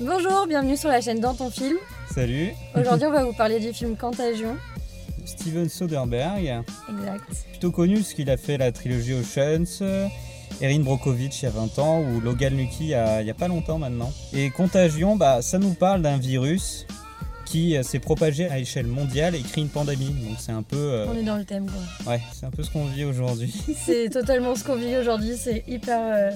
Bonjour, bienvenue sur la chaîne Dans ton film. Salut. Aujourd'hui, on va vous parler du film Contagion. Steven Soderbergh, Exact. plutôt connu parce qu'il a fait la trilogie Oceans, euh, Erin Brockovich il y a 20 ans ou Logan Lucky il y a, il y a pas longtemps maintenant. Et Contagion, bah, ça nous parle d'un virus qui euh, s'est propagé à échelle mondiale et crée une pandémie. Donc c'est un peu, euh, On est dans le thème, quoi. ouais, c'est un peu ce qu'on vit aujourd'hui. C'est totalement ce qu'on vit aujourd'hui, c'est hyper, euh,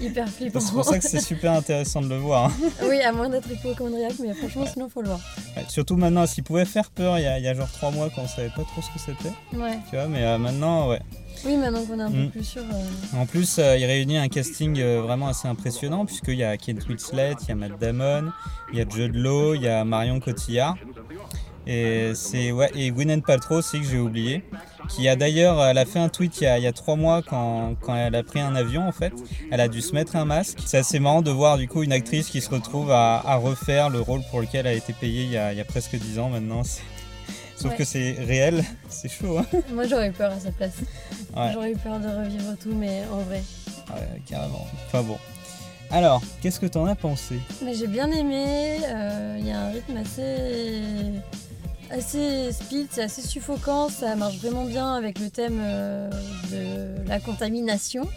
hyper flippant. C'est pour ça que c'est super intéressant de le voir. hein. oui, à moins d'être hypochondriaque, mais franchement, sinon, faut le voir. Ouais, surtout maintenant, s'il pouvait faire peur il y, a, il y a genre 3 mois quand on savait pas trop ce que c'était. Ouais. Tu vois, mais euh, maintenant, ouais. Oui, maintenant qu'on est un Mm. peu plus sûr. euh, En plus, euh, il réunit un casting euh, vraiment assez impressionnant, puisqu'il y a Kate Winslet, il y a Matt Damon, il y a Jude Law, il y a Marion Cotillard. Et c'est ouais, et Gwyneth Paltrow aussi que j'ai oublié, qui a d'ailleurs, elle a fait un tweet il y a, il y a trois mois quand, quand elle a pris un avion en fait, elle a dû se mettre un masque. C'est assez marrant de voir du coup une actrice qui se retrouve à, à refaire le rôle pour lequel elle a été payée il y a, il y a presque dix ans maintenant. C'est- Sauf Ouais. que c'est réel, c'est chaud. Hein Moi, j'aurais eu peur à sa place. Ouais. J'aurais eu peur de revivre tout, mais en vrai. Ouais, carrément. Enfin bon. Alors, qu'est-ce que t'en as pensé? Mais j'ai bien aimé. euh, Il y a un rythme assez, assez speed, c'est assez suffocant. Ça marche vraiment bien avec le thème euh, de la contamination.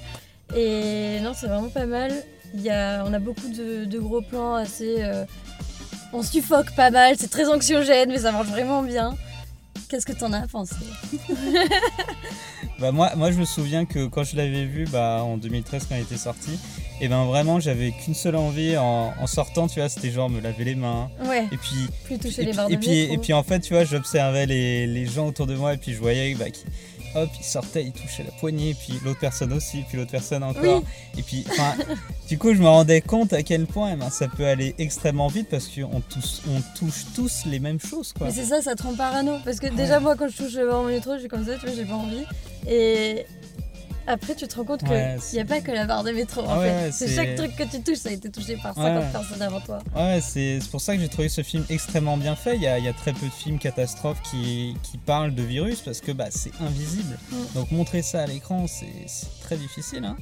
Et non, c'est vraiment pas mal. Il y a, on a beaucoup de, de gros plans assez. euh, on suffoque pas mal, c'est très anxiogène, mais ça marche vraiment bien. Qu'est-ce que t'en as pensé Bah moi, moi je me souviens que quand je l'avais vu bah, en 2013 quand il était sorti, et ben vraiment j'avais qu'une seule envie en, en sortant, tu vois, c'était genre me laver les mains. Ouais, Et puis, plus toucher et les puis, barres de et puis, et puis en fait, tu vois, j'observais les, les gens autour de moi et puis je voyais bah, hop, ils sortaient, ils touchaient la poignée, puis l'autre personne aussi, puis l'autre personne encore. Oui. Et puis, enfin, du coup, je me rendais compte à quel point eh ben, ça peut aller extrêmement vite parce qu'on touche, on touche tous les mêmes choses, quoi. Mais c'est ça, ça te rend parano. Parce que déjà, moi, quand je touche le bord métro, je suis comme ça, tu vois, j'ai pas envie. Et après, tu te rends compte qu'il n'y a pas que la barre de métro, en ouais, fait. C'est chaque truc que tu touches, ça a été touché par 50 Ouais. personnes avant toi. Ouais, c'est pour ça que j'ai trouvé ce film extrêmement bien fait. Il y a, il y a très peu de films catastrophes qui, qui parlent de virus parce que bah, c'est invisible. Mm. Donc montrer ça à l'écran, c'est c'est très difficile. hein.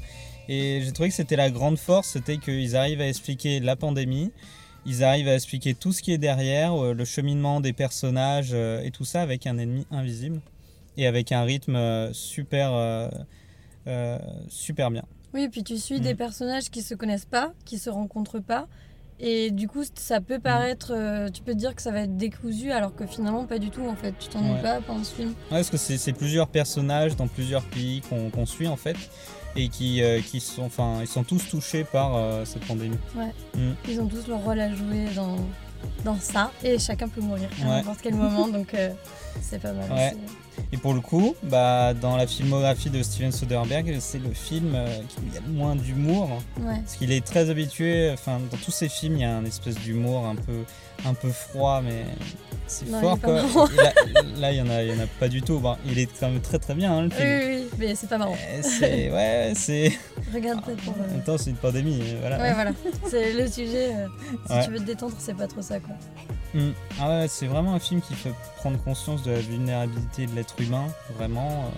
Et j'ai trouvé que c'était la grande force, c'était qu'ils arrivent à expliquer la pandémie, ils arrivent à expliquer tout ce qui est derrière, euh, le cheminement des personnages euh, et tout ça avec un ennemi invisible et avec un rythme euh, super, euh, super bien. Oui, et puis tu suis Mm. des personnages qui se connaissent pas, qui se rencontrent pas. Et du coup, ça peut paraître. euh, tu peux te dire que ça va être décousu, alors que finalement, pas du tout, en fait. Tu t'ennuies Ouais. pas pendant ce film. Ouais, parce que c'est plusieurs personnages dans plusieurs pays qu'on suit en fait et qui, euh, qui sont, enfin, ils sont tous touchés par euh, cette pandémie. Ils ont tous leur rôle à jouer dans, dans ça. Et chacun peut mourir à Ouais. n'importe quel moment, donc c'est pas mal Ouais. Et pour le coup, bah, dans la filmographie de Steven Soderbergh, c'est le film euh, qui il y a le moins d'humour Ouais. parce qu'il est très habitué. Enfin, dans tous ses films, il y a un espèce d'humour un peu, un peu froid, mais c'est fort quoi. là, là, il y en a, il y en a pas du tout. Bon, il est quand même très très bien hein, le Oui, film. oui, oui, mais c'est pas marrant. Eh, C'est ouais, c'est. Regarde peut-être pour. En euh, même temps, c'est une pandémie. euh, Voilà. Ouais, voilà. C'est le sujet. euh, si Ouais. tu veux te détendre, c'est pas trop ça, quoi. Mm. Ah ouais, c'est vraiment un film qui fait prendre conscience de la vulnérabilité de humain, vraiment.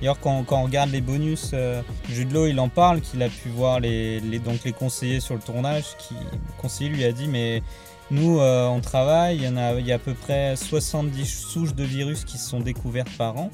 D'ailleurs, quand, quand on regarde les bonus, euh, Jude Law, il en parle, qu'il a pu voir les, les, donc les conseillers sur le tournage, qui, le conseiller lui a dit, mais nous, euh, on travaille, il y, en a, il y a à peu près 70 souches de virus qui sont découvertes par an.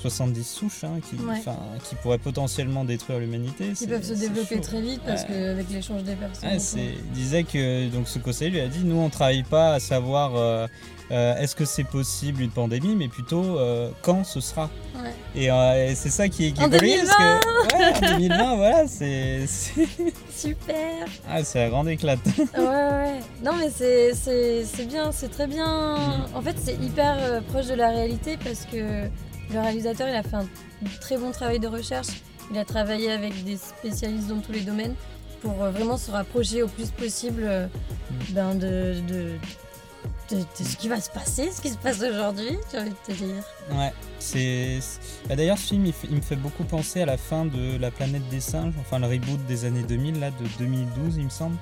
70 souches hein, qui, Ouais. enfin, qui pourraient potentiellement détruire l'humanité. Qui peuvent se développer chaud. très vite parce Ouais. qu'avec l'échange des personnes. Ouais, il disait que donc ce conseiller lui a dit nous on travaille pas à savoir euh, euh, est-ce que c'est possible une pandémie mais plutôt euh, quand ce sera Ouais. et, euh, et c'est ça qui est, qui En joli, parce que ouais, en 2020 voilà c'est Super ah, c'est la grande éclate Ouais, ouais. Non, mais c'est- bien, c'est très bien. Mm. En fait, c'est hyper proche de la réalité parce que le réalisateur, il a fait un très bon travail de recherche. Il a travaillé avec des spécialistes dans tous les domaines pour vraiment se rapprocher au plus possible Mm. ben, de, de, de, ce qui va se passer, ce qui se passe aujourd'hui, j'ai envie de te dire. ouais c'est bah, d'ailleurs ce film il, il me fait beaucoup penser à la fin de la planète des singes enfin le reboot des années 2000 là de 2012 il me semble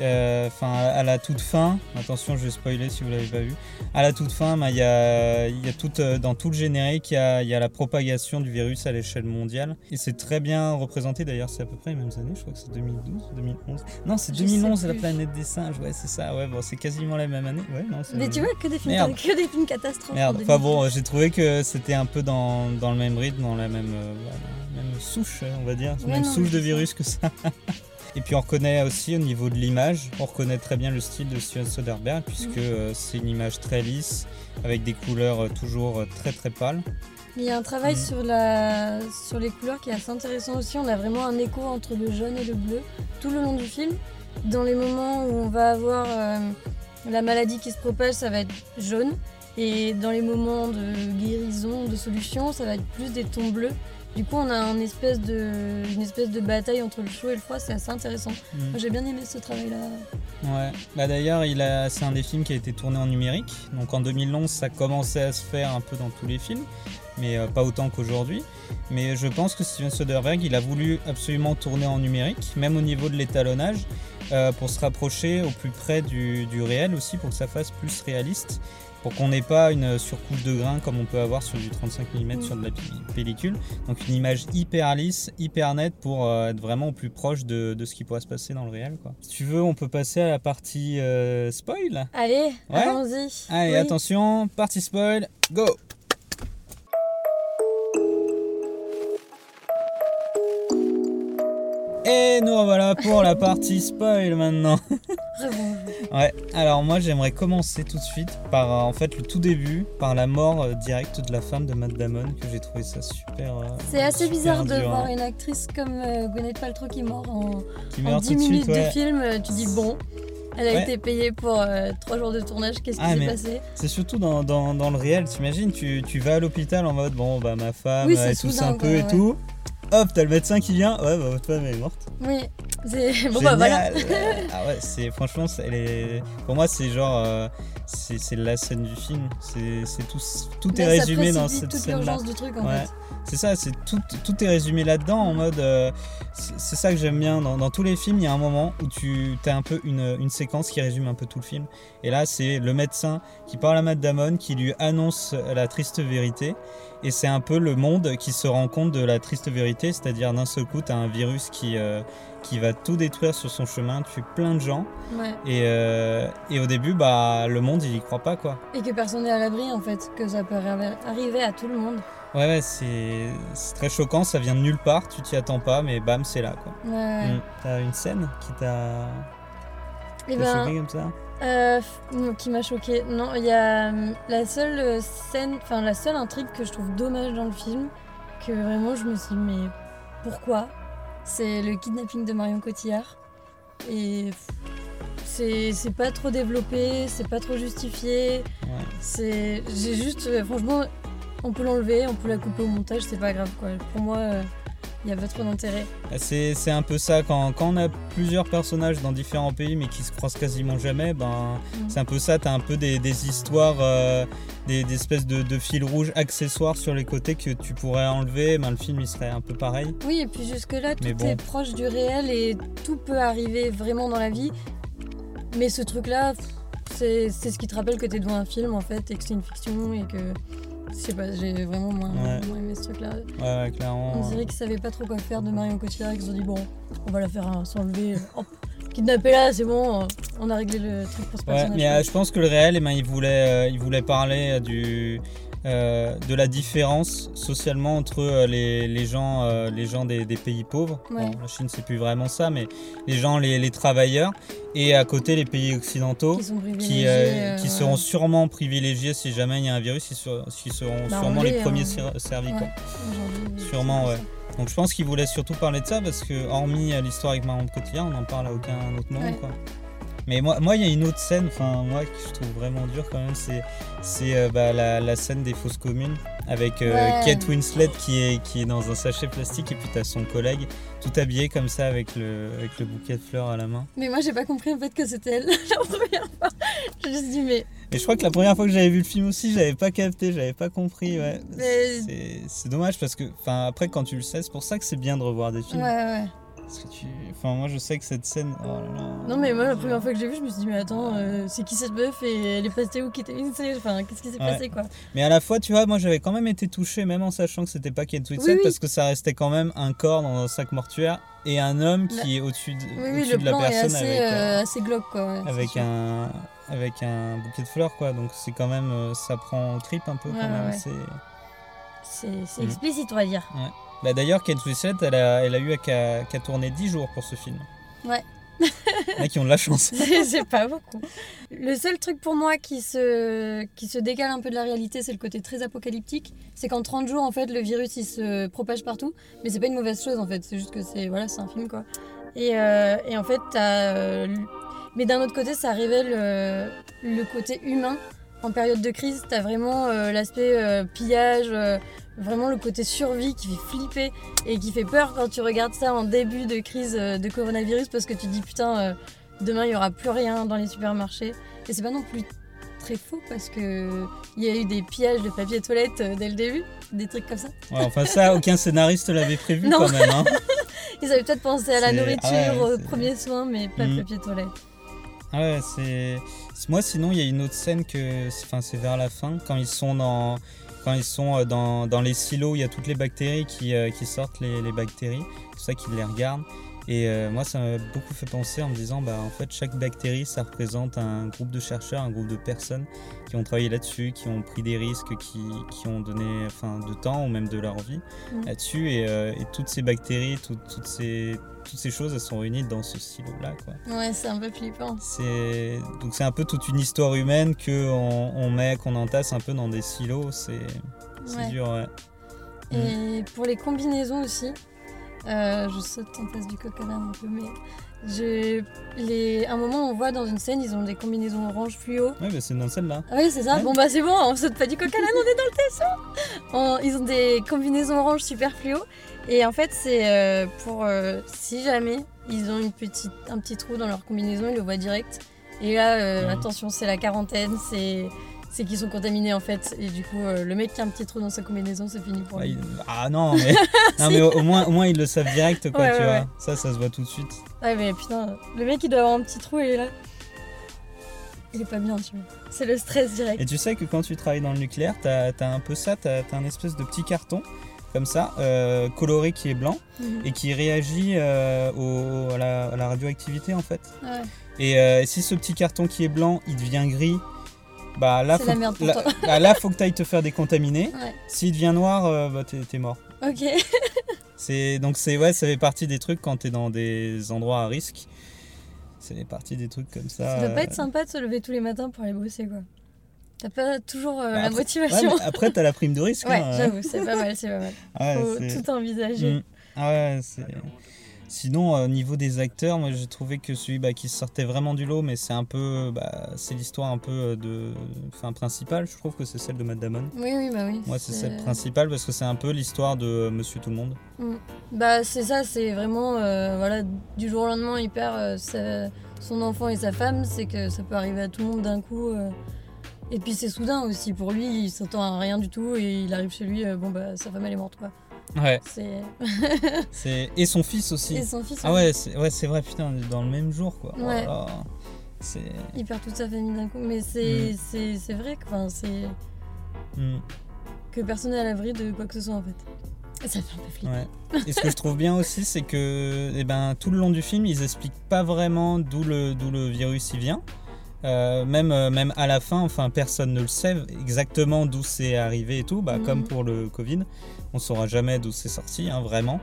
Enfin, à la toute fin, attention, je vais spoiler si vous l'avez pas vu. À la toute fin, bah, il y a, il y a tout, euh, dans tout le générique, il y a, il y a la propagation du virus à l'échelle mondiale. Et c'est très bien représenté. D'ailleurs, c'est à peu près les mêmes années. Je crois que c'est 2012, 2011. Non, c'est Je 2011, sais la planète des singes. Ouais, c'est ça. Ouais, bon, c'est quasiment la même année. Ouais, non. c'est- Mais tu vois, que des films, que des films catastrophes. Merde. en Enfin 2010. bon, j'ai trouvé que c'était un peu dans, dans le même rythme, dans la même, euh, même souche, on va dire, Ouais, même non, souche de virus que ça. Et puis on reconnaît aussi au niveau de l'image, on reconnaît très bien le style de Steven Soderbergh puisque Mm. euh, c'est une image très lisse avec des couleurs euh, toujours euh, très très pâles. Il y a un travail Mhm. sur, la... sur les couleurs qui est assez intéressant aussi. On a vraiment un écho entre le jaune et le bleu tout le long du film. Dans les moments où on va avoir euh, la maladie qui se propage, ça va être jaune. Et dans les moments de guérison, de solution, ça va être plus des tons bleus. Du coup, on a un espèce de, une espèce de bataille entre le chaud et le froid. C'est assez intéressant. Mm. Moi, j'ai bien aimé ce travail-là. Ouais. Bah d'ailleurs, il a, c'est un des films qui a été tourné en numérique. Donc en 2011, ça commençait à se faire un peu dans tous les films, mais euh, pas autant qu'aujourd'hui. Mais je pense que Steven Soderbergh, il a voulu absolument tourner en numérique, même au niveau de l'étalonnage, euh, pour se rapprocher au plus près du, du réel aussi, pour que ça fasse plus réaliste, pour qu'on n'ait pas une surcouche de grains comme on peut avoir sur du 35 mm sur de la pellicule. Donc une image hyper lisse, hyper nette pour euh, être vraiment au plus proche de, de ce qui pourrait se passer dans le réel. Quoi. Si tu veux, on peut passer à la partie euh, spoil. Allez, Ouais. allons-y. Allez, Oui. attention, partie spoil, go Et nous revoilà pour la partie spoil maintenant. Ouais, alors moi j'aimerais commencer tout de suite par euh, en fait le tout début, par la mort euh, directe de la femme de Matt Damon, que j'ai trouvé ça super. euh, C'est assez super bizarre de voir hein. une actrice comme euh, Gwyneth Paltrow qui meurt en, Qui en meurt 10 tout de minutes suite, ouais. de film. Tu dis bon, elle a Ouais. été payée pour 3 jours de tournage, qu'est-ce qui Ah, s'est passé? C'est surtout dans, dans, dans le réel, t'imagines, tu, tu vas à l'hôpital en mode bon bah ma femme Oui, elle tousse un peu et tout. Hop, t'as le médecin qui vient, ouais bah votre femme est morte. Oui, c'est. Bon bah Génial. voilà. ah ouais, c'est franchement, est... pour moi c'est genre, euh, c'est la scène du film. C'est tout, tout est résumé dans cette scène-là. Ouais. C'est ça, c'est tout, tout est résumé là-dedans en mode. euh, c'est c'est ça que j'aime bien. Dans, dans tous les films, il y a un moment où tu as un peu une, une séquence qui résume un peu tout le film. Et là, c'est le médecin qui parle à Matt Damon, qui lui annonce la triste vérité. Et c'est un peu le monde qui se rend compte de la triste vérité, c'est-à-dire d'un seul coup, tu as un virus qui, euh, qui va tout détruire sur son chemin, tuer plein de gens. Ouais. Et, euh, et au début, bah, le monde, il y croit pas, quoi. Et que personne n'est à l'abri en fait, que ça peut arri- arriver à tout le monde. Ouais, ouais, c'est très choquant, ça vient de nulle part, tu t'y attends pas, mais bam, c'est là, quoi. Ouais, ouais. Mm. T'as une scène qui t'a t'a ben, choqué comme ça? Euh, qui m'a choqué. Non, il y a hum, la seule euh, scène, enfin la seule intrigue que je trouve dommage dans le film, que vraiment je me suis dit, mais pourquoi? C'est le kidnapping de Marion Cotillard. Et c'est c'est pas trop développé, c'est pas trop justifié. Ouais. C'est. J'ai juste. euh, franchement, on peut l'enlever, on peut la couper au montage, c'est pas grave quoi. Pour moi, euh, il y a pas trop d'intérêt. Bah, C'est c'est un peu ça, quand, quand on a plusieurs personnages dans différents pays mais qui se croisent quasiment jamais, ben Mm. c'est un peu ça, t'as un peu des, des histoires, euh, des, des espèces de, de fils rouges accessoires sur les côtés que tu pourrais enlever, ben le film il serait un peu pareil. Oui, et puis jusque-là, tout bon. est proche du réel et tout peut arriver vraiment dans la vie. Mais ce truc-là, c'est c'est ce qui te rappelle que t'es devant un film en fait et que c'est une fiction et que. Je sais pas, j'ai vraiment moins, Ouais. moins aimé ce truc-là. Ouais, ouais, clairement. On dirait qu'ils savaient pas trop quoi faire de Marion Cotillard et qu'ils ont dit bon, on va la faire hein, s'enlever. Hop, kidnapper là, c'est bon, euh, on a réglé le truc pour ce Ouais, personnage. mais euh, je pense que le réel, eh ben, il, voulait, euh, il voulait parler euh, du, euh, de la différence socialement entre euh, les, les gens, euh, les gens des, des pays pauvres. Ouais. Bon, la Chine, c'est plus vraiment ça, mais les gens, les, les travailleurs, et à côté, les pays occidentaux. qui sont Qui, privilégiés. euh, qui ouais. seront sûrement privilégiés si jamais il y a un virus, ils seront, ils seront Bah, sûrement les premiers hein. ser- servis. Ouais, Sûrement, ouais. Donc je pense qu'ils voulaient surtout parler de ça parce que, hormis l'histoire avec Marion Cotillard, on n'en parle à aucun autre moment. Quoi. Mais moi, moi, il y a une autre scène, enfin moi que je trouve vraiment dure quand même, c'est c'est euh, bah, la, la scène des fausses communes avec euh, Ouais. Kate Winslet qui est qui est dans un sachet plastique et puis t'as son collègue tout habillé comme ça avec le avec le bouquet de fleurs à la main. Mais moi, j'ai pas compris en fait que c'était elle la première fois. J'ai juste dit, mais Et je crois que la première fois que j'avais vu le film aussi, j'avais pas capté, j'avais pas compris. Ouais. Mais- C'est- C'est dommage parce que, enfin après quand tu le sais, c'est pour ça que c'est bien de revoir des films. ouais, ouais. Parce que tu... Enfin, moi, je sais que cette scène. Oh là là. Non, mais moi, la première fois que j'ai vu, je me suis dit, mais attends, euh, c'est qui cette meuf et elle est passée où était Enfin, qu'est-ce qui s'est Ouais. passé, quoi Mais à la fois, tu vois, moi, j'avais quand même été touché, même en sachant que c'était pas Kate Winslet, Oui, oui. parce que ça restait quand même un corps dans un sac mortuaire et un homme qui La- est au-dessus de, Oui, oui, au-dessus le de la plan est personne assez, avec, euh, euh, assez glauque, quoi. ouais, avec sûr. un avec un bouquet de fleurs, quoi. Donc c'est quand même, ça prend au trip un peu Ouais, quand même. ouais, ouais. C'est- C'est c'est Mm. explicite, on va dire. Bah, D'ailleurs, Kate Winslet, elle a, elle a eu qu'à tourner 10 jours pour ce film. Ouais. Il y en a qui ont de la chance. C'est pas beaucoup. Le seul truc pour moi qui se, qui se décale un peu de la réalité, c'est le côté très apocalyptique. C'est qu'en 30 jours, en fait, le virus il se propage partout. Mais c'est pas une mauvaise chose, en fait. C'est juste que c'est voilà, un film, quoi. Et, euh, et en fait, t'as. euh, mais d'un autre côté, ça révèle euh, le côté humain. En période de crise, t'as vraiment euh, l'aspect euh, pillage, euh, vraiment le côté survie qui fait flipper et qui fait peur quand tu regardes ça en début de crise de coronavirus parce que tu te dis putain, demain il y aura plus rien dans les supermarchés. Et c'est pas non plus très faux parce que il y a eu des pillages de papier toilette dès le début, des trucs comme ça. Ouais, enfin, ça, aucun scénariste l'avait prévu Non. quand même. hein. Ils avaient peut-être pensé à la nourriture, ah ouais, aux premiers soins, mais pas de Mm. papier toilette. Ah Ouais, c'est. c'est- Moi, sinon, il y a une autre scène que. Enfin, c'est vers la fin, quand ils sont dans. Quand ils sont euh, dans, dans les silos, il y a toutes les bactéries qui, euh, qui sortent, les, les bactéries, tout ça qui les regarde. Et euh, moi, ça m'a beaucoup fait penser en me disant, bah, en fait, chaque bactérie, ça représente un groupe de chercheurs, un groupe de personnes qui ont travaillé là-dessus, qui ont pris des risques, qui, qui ont donné enfin, de temps ou même de leur vie Mm. là-dessus. Et, euh, et toutes ces bactéries, toutes, ces, toutes ces choses, elles sont réunies dans ce quoi. Ouais, c'est un peu flippant. C'est donc c'est un peu toute une histoire humaine que on, met, qu'on entasse un peu dans des silos. C'est c'est Ouais. dur, ouais. Et pour les combinaisons aussi, euh, je saute en face du coq un peu, mais je, les, un moment on voit dans une scène, ils ont des combinaisons orange fluo. Ouais, bah, c'est dans celle-là. Ah oui, c'est ça. Ouais. Bon bah c'est bon, on saute pas du coq à l'âne, on est dans le tesson. On- ils ont des combinaisons orange super fluo. Et en fait, c'est euh, pour euh, si jamais ils ont une petite, un petit trou dans leur combinaison, ils le voient direct. Et là, euh, attention, c'est la quarantaine, c'est c'est qu'ils sont contaminés en fait. Et du coup, euh, le mec qui a un petit trou dans sa combinaison, c'est fini pour Ah, lui. Ah non, mais, non, mais au, au moins, au moins ils le savent direct, quoi, Ouais, tu ouais, vois. ouais. Ça, ça se voit tout de suite. Ouais, mais putain, le mec il doit avoir un petit trou et il est là. Il est pas bien, tu vois. C'est le stress direct. Et tu sais que quand tu travailles dans le nucléaire, t'as as un peu ça, t'as as un espèce de petit carton comme ça, euh, coloré qui est blanc Mhm. et qui réagit euh, au- à, la, à la radioactivité en fait. Ouais. Et euh, si ce petit carton qui est blanc, il devient gris, bah là, C'est faut, la merde pour là, toi. bah, là, faut que tu ailles te faire décontaminer. Ouais. S'il devient noir, euh, bah, t'es t'es mort. Ok. C'est donc c'est ouais, ça fait partie des trucs quand t'es dans des endroits à risque. C'est partie des trucs comme ça. Ça doit pas euh, être sympa de se lever tous les matins pour aller bosser, quoi. T'as pas toujours euh, bah, la motivation. ouais, après, t'as la prime de risque. Ouais, hein. j'avoue, c'est pas mal, c'est pas mal. Ouais, Faut tout envisager. Mm. Ah ouais, c'est. Sinon, au niveau des acteurs, moi j'ai trouvé que celui bah, qui sortait vraiment du lot, mais c'est un peu. Bah, c'est l'histoire un peu euh, de. Enfin, principale, je trouve que c'est celle de Matt Damon. Oui, oui, bah oui. Moi, c'est celle principale parce que c'est un peu l'histoire de euh, Monsieur Tout le Monde. Bah, c'est ça, c'est vraiment. euh, voilà, du jour au lendemain, il perd euh, sa- son enfant et sa femme. C'est que ça peut arriver à tout le monde d'un coup. euh. Et puis c'est soudain aussi. Pour lui, il s'attend à rien du tout et il arrive chez lui, bon, bah, sa femme elle est morte, quoi. Ouais. C'est. et son fils aussi. Et son fils, Ah ouais, c'est ouais, c'est vrai, putain, on est dans le même jour, quoi. Oh Ouais. là. C'est. il perd toute sa famille d'un coup. Mais c'est Mm. c'est- c'est vrai que, enfin, c'est. Hmm, que personne n'est à l'abri de quoi que ce soit en fait. Et ça fait un peu flipper. ouais. Et ce que je trouve bien aussi, c'est que eh ben, tout le long du film, ils expliquent pas vraiment d'où le, d'où le virus il vient. Euh, même, euh, même à la fin, enfin, personne ne le sait exactement d'où c'est arrivé et tout. Bah, Mhm. Comme pour le Covid, on saura jamais d'où c'est sorti, hein, vraiment.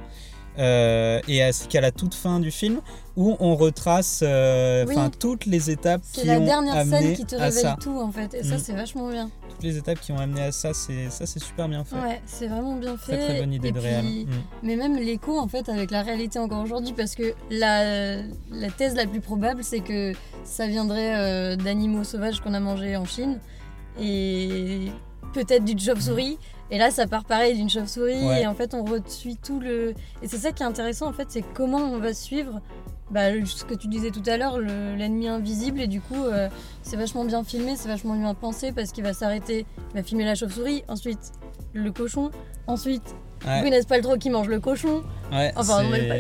Euh, et à- c'est qu'à la toute fin du film où on retrace euh, Oui. toutes les étapes C'est qui la ont dernière amené scène qui te à révèle ça. tout en fait. Et ça, Mm. c'est vachement bien. Toutes les étapes qui ont amené à ça, c'est ça c'est super bien fait. Ouais, c'est vraiment bien fait. Très très bonne idée Et de puis- réel. Mm. Mais même l'écho en fait avec la réalité encore aujourd'hui, parce que la, la thèse la plus probable, c'est que ça viendrait euh, d'animaux sauvages qu'on a mangés en Chine et peut-être d'une chauve-souris. Et là, ça part pareil d'une chauve-souris Ouais. et en fait, on resuit tout le. Et c'est ça qui est intéressant en fait, c'est comment on va suivre. Bah, ce que tu disais tout à l'heure, le- l'ennemi invisible, et du coup, euh, c'est vachement bien filmé, c'est vachement bien pensé parce qu'il va s'arrêter, il va filmer la chauve-souris, ensuite le cochon, ensuite Ouais. Gwyneth Paltrow qui mange le cochon, Ouais, Enfin, c'est- pas.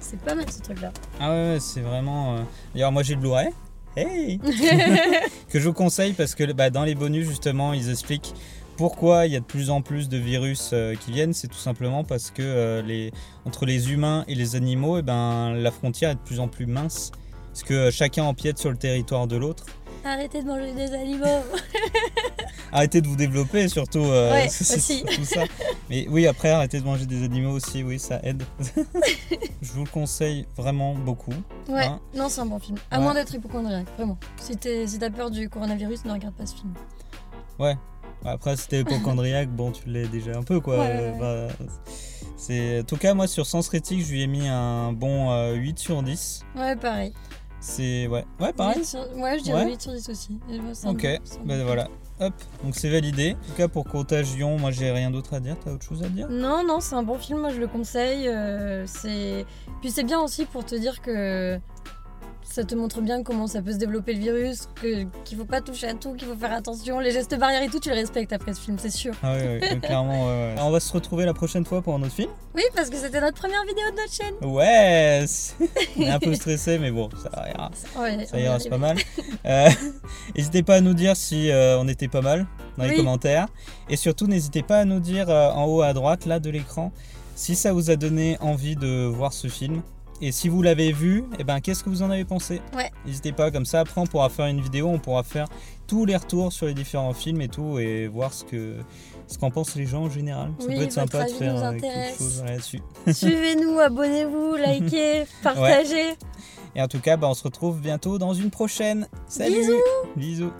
C'est pas mal ce truc-là. Ah ouais, ouais, c'est vraiment. euh, D'ailleurs, moi j'ai le Blu-ray. Hey Que je vous conseille parce que bah, dans les bonus, justement, ils expliquent pourquoi il y a de plus en plus de virus euh, qui viennent. C'est tout simplement parce que euh, les... entre les humains et les animaux, eh ben, la frontière est de plus en plus mince. Parce que euh, chacun empiète sur le territoire de l'autre. Arrêtez de manger des animaux. Arrêtez de vous développer, surtout. euh, Ouais, aussi. tout ça. Mais oui, après, arrêtez de manger des animaux aussi, oui, ça aide. je vous le conseille vraiment beaucoup. Ouais, Hein non, c'est un bon film. À Ouais. moins d'être hypochondriaque, vraiment. Si t'es- si t'as peur du coronavirus, ne regarde pas ce film. Après, si t'es hypochondriaque, bon, tu l'es déjà un peu, quoi. Ouais, ouais, Bah, c'est... En tout cas, moi, sur Sens Critique, je lui ai mis un bon euh, 8 sur 10. Ouais, pareil. C'est... Ouais, ouais pareil. 8 sur- Ouais, je dirais Ouais. 8 sur 10 aussi. Ouais, Ok, bah bon voilà. Hop, donc c'est validé. En tout cas, pour Contagion, moi, j'ai rien d'autre à dire. T'as autre chose à dire? Non, non, c'est un bon film, moi je le conseille. euh. Puis c'est bien aussi pour te dire que ça te montre bien comment ça peut se développer le virus, qu'il faut pas toucher à tout, qu'il faut faire attention. Les gestes barrières et tout, tu les respectes après ce film, c'est sûr. Ah oui, clairement, ouais, ouais. On va se retrouver la prochaine fois pour un autre film. Oui, parce que c'était notre première vidéo de notre chaîne. Ouais On est un peu stressé, mais bon, ça ira. Ouais, Ça ira, c'est pas mal. Euh, N'hésitez pas à nous dire si euh, on était pas mal dans les commentaires. Et surtout, n'hésitez pas à nous dire euh, en haut à droite, là, de l'écran, si ça vous a donné envie de voir ce film. Et si vous l'avez vu, eh ben, qu'est-ce que vous en avez pensé Ouais. N'hésitez pas, comme ça, après, on pourra faire une vidéo, on pourra faire tous les retours sur les différents films et tout, et voir ce que ce qu'en pensent les gens en général. Ça Oui, peut être sympa de faire euh, quelque chose là-dessus. Suivez-nous, abonnez-vous, likez, partagez. Et en tout cas, bah, on se retrouve bientôt dans une prochaine. Salut Bisous Bisous